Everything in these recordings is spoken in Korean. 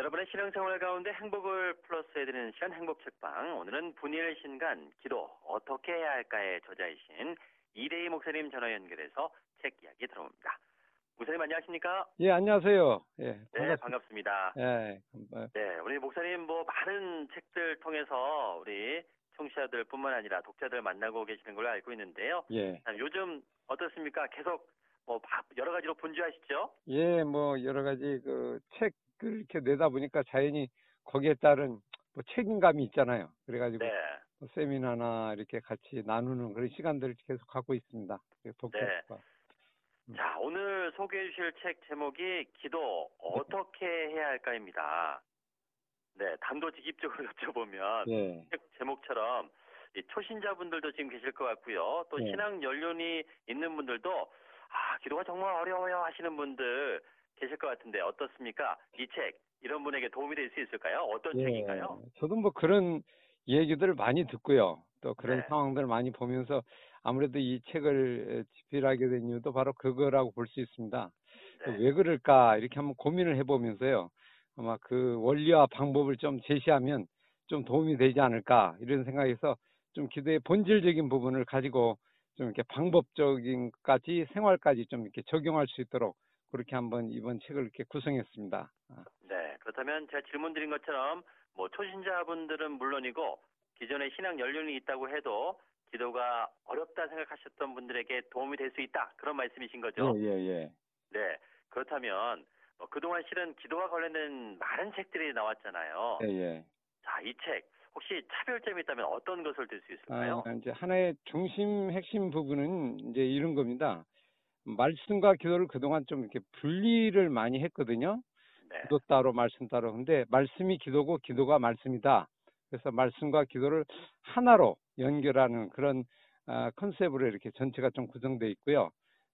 여러분의 신앙생활 가운데 행복을 플러스해드리는 시간 행복책방 오늘은 분일 신간 기도 어떻게 해야 할까의 저자이신 이대희 목사님 전화 연결해서 책 이야기 들어봅니다. 목사님 안녕하십니까? 예, 안녕하세요. 예, 네, 반갑습니다. 예, 뭐, 네, 우리 목사님 뭐 많은 책들 통해서 우리 청취자들뿐만 아니라 독자들 만나고 계시는 걸로 알고 있는데요. 예, 자, 요즘 어떻습니까? 계속 뭐 바- 여러 가지로 분주하시죠? 예, 뭐 여러 가지 그 책 을 이렇게 내다 보니까 자연히 거기에 따른 뭐 책임감이 있잖아요. 그래가지고 네. 뭐 세미나나 이렇게 같이 나누는 그런 시간들을 계속 갖고 있습니다. 그래서 독자들과. 음. 자, 오늘 소개해 주실 책 제목이 기도 어떻게 해야 할까입니다. 네, 단도직입적으로 여쭤보면 예, 책 제목처럼 이 초신자분들도 지금 계실 것 같고요. 또 네. 신앙 연륜이 있는 분들도 아, 기도가 정말 어려워요 하시는 분들 계실 것 같은데 어떻습니까? 이 책 이런 분에게 도움이 될 수 있을까요? 어떤 예. 책인가요? 저도 뭐 그런 얘기들을 많이 듣고요. 또 그런 네. 상황들을 많이 보면서 아무래도 이 책을 집필하게 된 이유도 바로 그거라고 볼 수 있습니다. 네. 왜 그럴까 이렇게 한번 고민을 해보면서요. 아마 그 원리와 방법을 좀 제시하면 좀 도움이 되지 않을까 이런 생각에서 좀 기도의 본질적인 부분을 가지고 좀 이렇게 방법적인까지 생활까지 좀 이렇게 적용할 수 있도록 그렇게 한번 이번 책을 이렇게 구성했습니다. 아, 네, 그렇다면 제가 질문 드린 것처럼 뭐 초신자분들은 물론이고 기존에 신앙 연륜이 있다고 해도 기도가 어렵다 생각하셨던 분들에게 도움이 될 수 있다 그런 말씀이신 거죠? 예, 예, 예. 네, 그렇다면 어, 그동안 실은 기도와 관련된 많은 책들이 나왔잖아요. 예, 예. 자, 이 책 혹시 차별점이 있다면 어떤 것을 들 수 있을까요? 아, 이제 하나의 중심 핵심 부분은 이제 이런 겁니다. 말씀과 기도를 그동안 좀 이렇게 분리를 많이 했거든요. 네, 기도 따로 말씀 따로. 근데 말씀이 기도고 기도가 말씀이다. 그래서 말씀과 기도를 하나로 연결하는 그런 아, 컨셉으로 이렇게 전체가 좀 구성되어 있고요.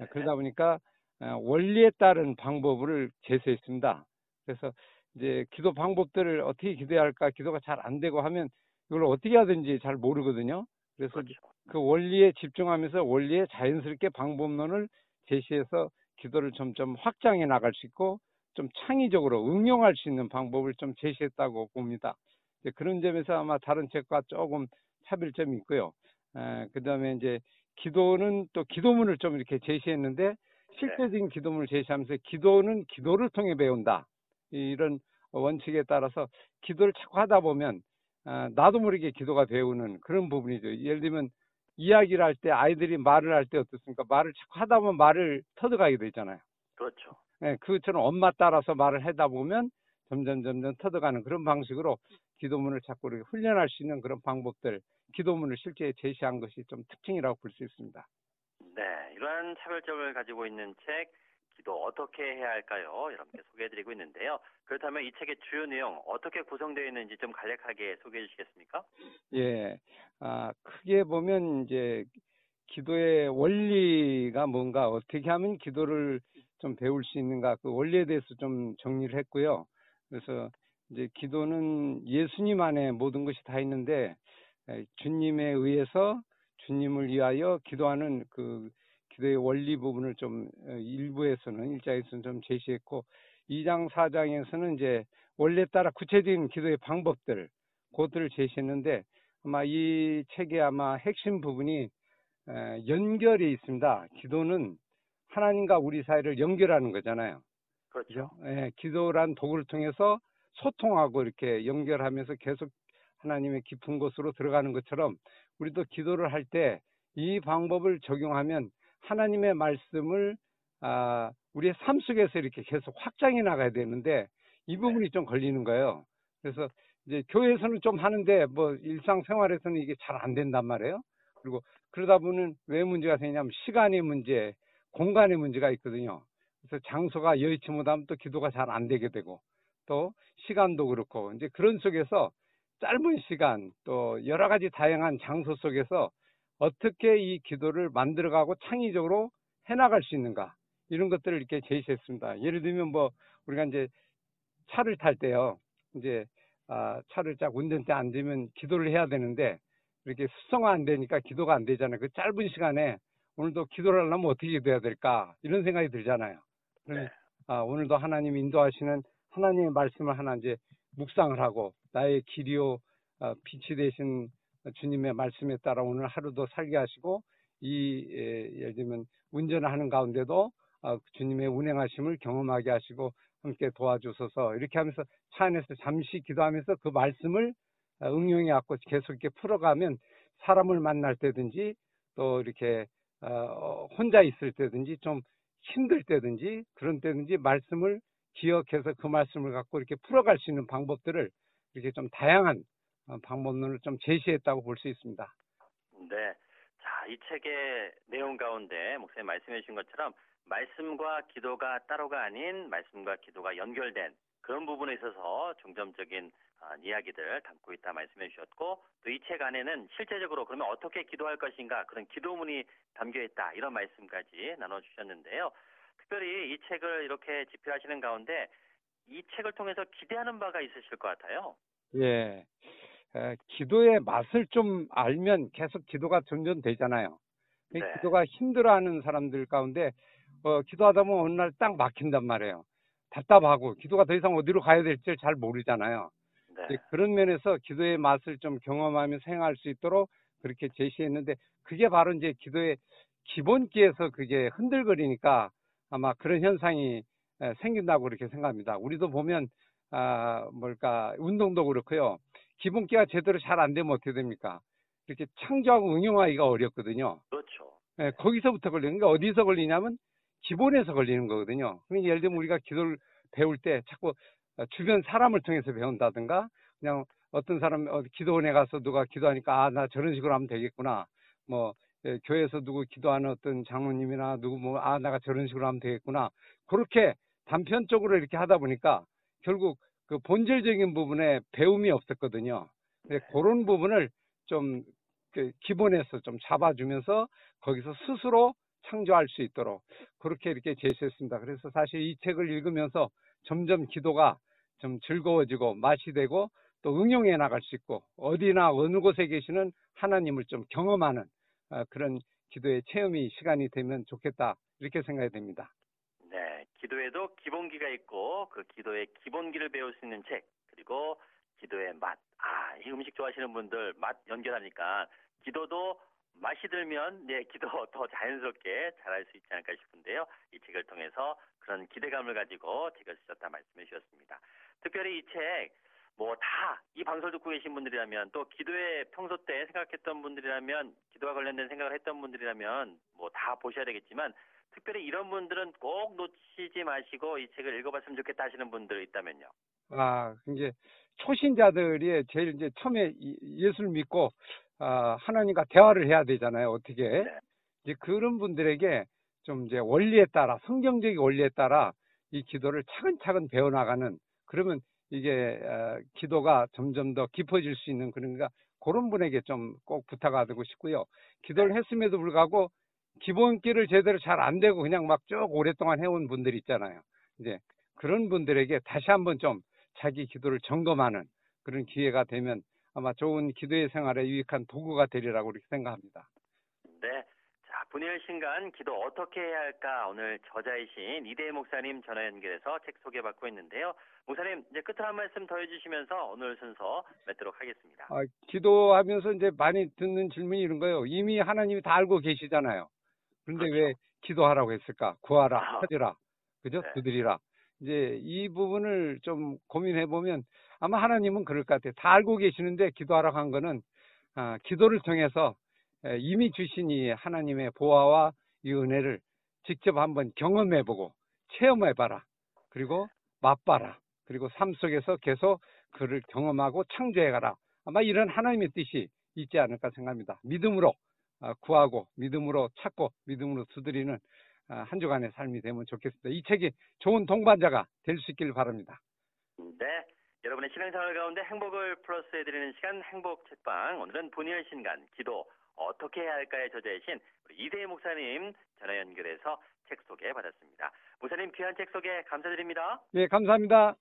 아, 그러다 보니까 아, 원리에 따른 방법을 제시했습니다. 그래서 이제 기도 방법들을 어떻게 기도해야 할까, 기도가 잘 안 되고 하면 이걸 어떻게 되는지 잘 모르거든요. 그래서 그렇죠. 그 원리에 집중하면서 원리에 자연스럽게 방법론을 제시해서 기도를 점점 확장해 나갈 수 있고 좀 창의적으로 응용할 수 있는 방법을 좀 제시했다고 봅니다. 그런 점에서 아마 다른 책과 조금 차별점이 있고요. 그 다음에 이제 기도는 또 기도문을 좀 이렇게 제시했는데 실제적인 기도문을 제시하면서 기도는 기도를 통해 배운다. 이런 원칙에 따라서 기도를 자꾸 하다 보면 아, 나도 모르게 기도가 배우는 그런 부분이죠. 예를 들면 이야기를 할 때 아이들이 말을 할 때 어떻습니까? 말을 자꾸 하다 보면 말을 터득하게 되잖아요. 그렇죠. 예, 그것처럼 엄마 따라서 말을 하다 보면 점점 점점 터득하는 그런 방식으로 기도문을 자꾸 이렇게 훈련할 수 있는 그런 방법들, 기도문을 실제 제시한 것이 좀 특징이라고 볼 수 있습니다. 네, 이러한 차별점을 가지고 있는 책 기도 어떻게 해야 할까요? 여러분께 소개해드리고 있는데요. 그렇다면 이 책의 주요 내용 어떻게 구성되어 있는지 좀 간략하게 소개해 주시겠습니까? 예, 아, 크게 보면 이제 기도의 원리가 뭔가 어떻게 하면 기도를 좀 배울 수 있는가 그 원리에 대해서 좀 정리를 했고요. 그래서 이제 기도는 예수님 안에 모든 것이 다 있는데 에, 주님에 의해서 주님을 위하여 기도하는 그 기도의 원리 부분을 좀 어, 일부에서는 일장에서는 좀 제시했고 2장 4장에서는 이제 원리에 따라 구체적인 기도의 방법들 그것들을 제시했는데 아마 이 책의 아마 핵심 부분이 에, 연결이 있습니다. 기도는 하나님과 우리 사이를 연결하는 거잖아요. 그렇죠. 예, 기도란 도구를 통해서 소통하고 이렇게 연결하면서 계속 하나님의 깊은 곳으로 들어가는 것처럼 우리도 기도를 할 때 이 방법을 적용하면 하나님의 말씀을 아, 우리의 삶 속에서 이렇게 계속 확장해 나가야 되는데 이 부분이 좀 걸리는 거예요. 그래서 이제 교회에서는 좀 하는데 뭐 일상생활에서는 이게 잘 안 된단 말이에요. 그리고 그러다 보면 왜 문제가 되냐면 시간의 문제, 공간의 문제가 있거든요. 그래서 장소가 여의치 못하면 또 기도가 잘 안 되게 되고 또 시간도 그렇고 이제 그런 속에서 짧은 시간 또 여러 가지 다양한 장소 속에서 어떻게 이 기도를 만들어가고 창의적으로 해나갈 수 있는가 이런 것들을 이렇게 제시했습니다. 예를 들면 뭐 우리가 이제 차를 탈 때요 이제 아, 차를 쫙 운전대 앉으면 기도를 해야 되는데 이렇게 수성화 안 되니까 기도가 안 되잖아요. 그 짧은 시간에 오늘도 기도를 하려면 어떻게 기도해야 될까 이런 생각이 들잖아요. 네. 아, 오늘도 하나님 인도하시는 하나님의 말씀을 하나 이제 묵상을 하고 나의 길이요 어, 빛이 되신 주님의 말씀에 따라 오늘 하루도 살게 하시고 이 에, 예를 들면 운전을 하는 가운데도 어, 주님의 운행하심을 경험하게 하시고 함께 도와주소서. 이렇게 하면서 차 안에서 잠시 기도하면서 그 말씀을 어, 응용해 갖고 계속 이렇게 풀어가면 사람을 만날 때든지 또 이렇게 어, 혼자 있을 때든지 좀 힘들 때든지 그런 때든지 말씀을 기억해서 그 말씀을 갖고 이렇게 풀어갈 수 있는 방법들을 이렇게 좀 다양한 어, 방법론을 좀 제시했다고 볼 수 있습니다. 네. 자, 이 책의 내용 가운데 목사님 말씀해 주신 것처럼 말씀과 기도가 따로가 아닌 말씀과 기도가 연결된 그런 부분에 있어서 중점적인 어, 이야기들 담고 있다 말씀해 주셨고 또 이 책 안에는 실제적으로 그러면 어떻게 기도할 것인가 그런 기도문이 담겨 있다 이런 말씀까지 나눠 주셨는데요. 특별히 이 책을 이렇게 집필하시는 가운데 이 책을 통해서 기대하는 바가 있으실 것 같아요. 예. 에, 기도의 맛을 좀 알면 계속 기도가 전전되잖아요. 이 네. 기도가 힘들어하는 사람들 가운데 어, 기도하다 보면 어느 날 딱 막힌단 말이에요. 답답하고 기도가 더 이상 어디로 가야 될지 잘 모르잖아요. 네. 그런 면에서 기도의 맛을 좀 경험하며 생활할 수 있도록 그렇게 제시했는데 그게 바로 이제 기도의 기본기에서 그게 흔들거리니까 아마 그런 현상이 에, 생긴다고 그렇게 생각합니다. 우리도 보면 아 뭘까 운동도 그렇고요. 기본기가 제대로 잘 안 되면 어떻게 됩니까? 이렇게 창조하고 응용하기가 어렵거든요. 그렇죠. 예, 거기서부터 걸리는 게 어디서 걸리냐면 기본에서 걸리는 거거든요. 그러니까 예를 들면 우리가 기도를 배울 때 자꾸 어, 주변 사람을 통해서 배운다든가 그냥 어떤 사람 어, 기도원에 가서 누가 기도하니까 아 나 저런 식으로 하면 되겠구나. 뭐 예, 교회에서 누구 기도하는 어떤 장로님이나 누구 뭐아 내가 저런 식으로 하면 되겠구나. 그렇게 단편적으로 이렇게 하다 보니까 결국 그 본질적인 부분에 배움이 없었거든요. 근데 그런 부분을 좀 그 기본에서 좀 잡아주면서 거기서 스스로 창조할 수 있도록 그렇게 이렇게 제시했습니다. 그래서 사실 이 책을 읽으면서 점점 기도가 좀 즐거워지고 맛이 되고 또 응용해 나갈 수 있고 어디나 어느 곳에 계시는 하나님을 좀 경험하는 어, 그런 기도의 체험이 시간이 되면 좋겠다 이렇게 생각이 됩니다. 네, 기도에도 기본기가 있고 그 기도의 기본기를 배울 수 있는 책 그리고 기도의 맛. 아, 이 음식 좋아하시는 분들 맛 연결하니까 기도도 맛이 들면 네, 기도 더 자연스럽게 잘할 수 있지 않을까 싶은데요. 이 책을 통해서 그런 기대감을 가지고 책을 쓰셨다 말씀해 주셨습니다. 특별히 이 책 뭐 다 이 방송을 듣고 계신 분들이라면 또 기도에 평소 때 생각했던 분들이라면 기도와 관련된 생각을 했던 분들이라면 뭐 다 보셔야 되겠지만 특별히 이런 분들은 꼭 놓치지 마시고 이 책을 읽어봤으면 좋겠다 하시는 분들 있다면요. 아, 이제 초신자들이 제일 이제 처음에 이- 예수를 믿고 아, 하나님과 대화를 해야 되잖아요. 어떻게? 네. 이제 그런 분들에게 좀 이제 원리에 따라 성경적인 원리에 따라 이 기도를 차근차근 배워나가는 그러면 이게 어, 기도가 점점 더 깊어질 수 있는 그런가 그런 분에게 좀 꼭 부탁하고 싶고요. 기도를 했음에도 불구하고 기본기를 제대로 잘 안 되고 그냥 막 쭉 오랫동안 해온 분들 있잖아요. 이제 그런 분들에게 다시 한번 좀 자기 기도를 점검하는 그런 기회가 되면 아마 좋은 기도의 생활에 유익한 도구가 되리라고 그렇게 생각합니다. 네. 자, 분일 신간 기도 어떻게 해야 할까? 오늘 저자이신 이대희 목사님 전화 연결해서 책 소개받고 있는데요. 목사님, 이제 끝으로 한 말씀 더 해주시면서 오늘 순서 맺도록 하겠습니다. 아, 기도하면서 이제 많이 듣는 질문이 이런 거예요. 이미 하나님이 다 알고 계시잖아요. 그런데 그렇죠. 왜 기도하라고 했을까? 구하라, 아. 찾으라, 그죠? 네. 두드리라. 이제 이 부분을 좀 고민해 보면 아마 하나님은 그럴 것 같아요. 다 알고 계시는데 기도하라고 한 거는 아, 기도를 통해서 에, 이미 주신 이 하나님의 보화와 이 은혜를 직접 한번 경험해 보고 체험해 봐라. 그리고 맛봐라. 그리고 삶 속에서 계속 그를 경험하고 창조해 가라. 아마 이런 하나님의 뜻이 있지 않을까 생각합니다. 믿음으로 아, 구하고 믿음으로 찾고 믿음으로 두드리는 아, 한 주간의 삶이 되면 좋겠습니다. 이 책이 좋은 동반자가 될 수 있기를 바랍니다. 네. 여러분의 신앙생활 가운데 행복을 플러스해드리는 시간 행복 책방. 오늘은 분일 신간 기도 어떻게 해야 할까의 저자이신 우리 이대희 목사님 전화 연결해서 책 소개 받았습니다. 목사님 귀한 책 소개 감사드립니다. 네, 감사합니다.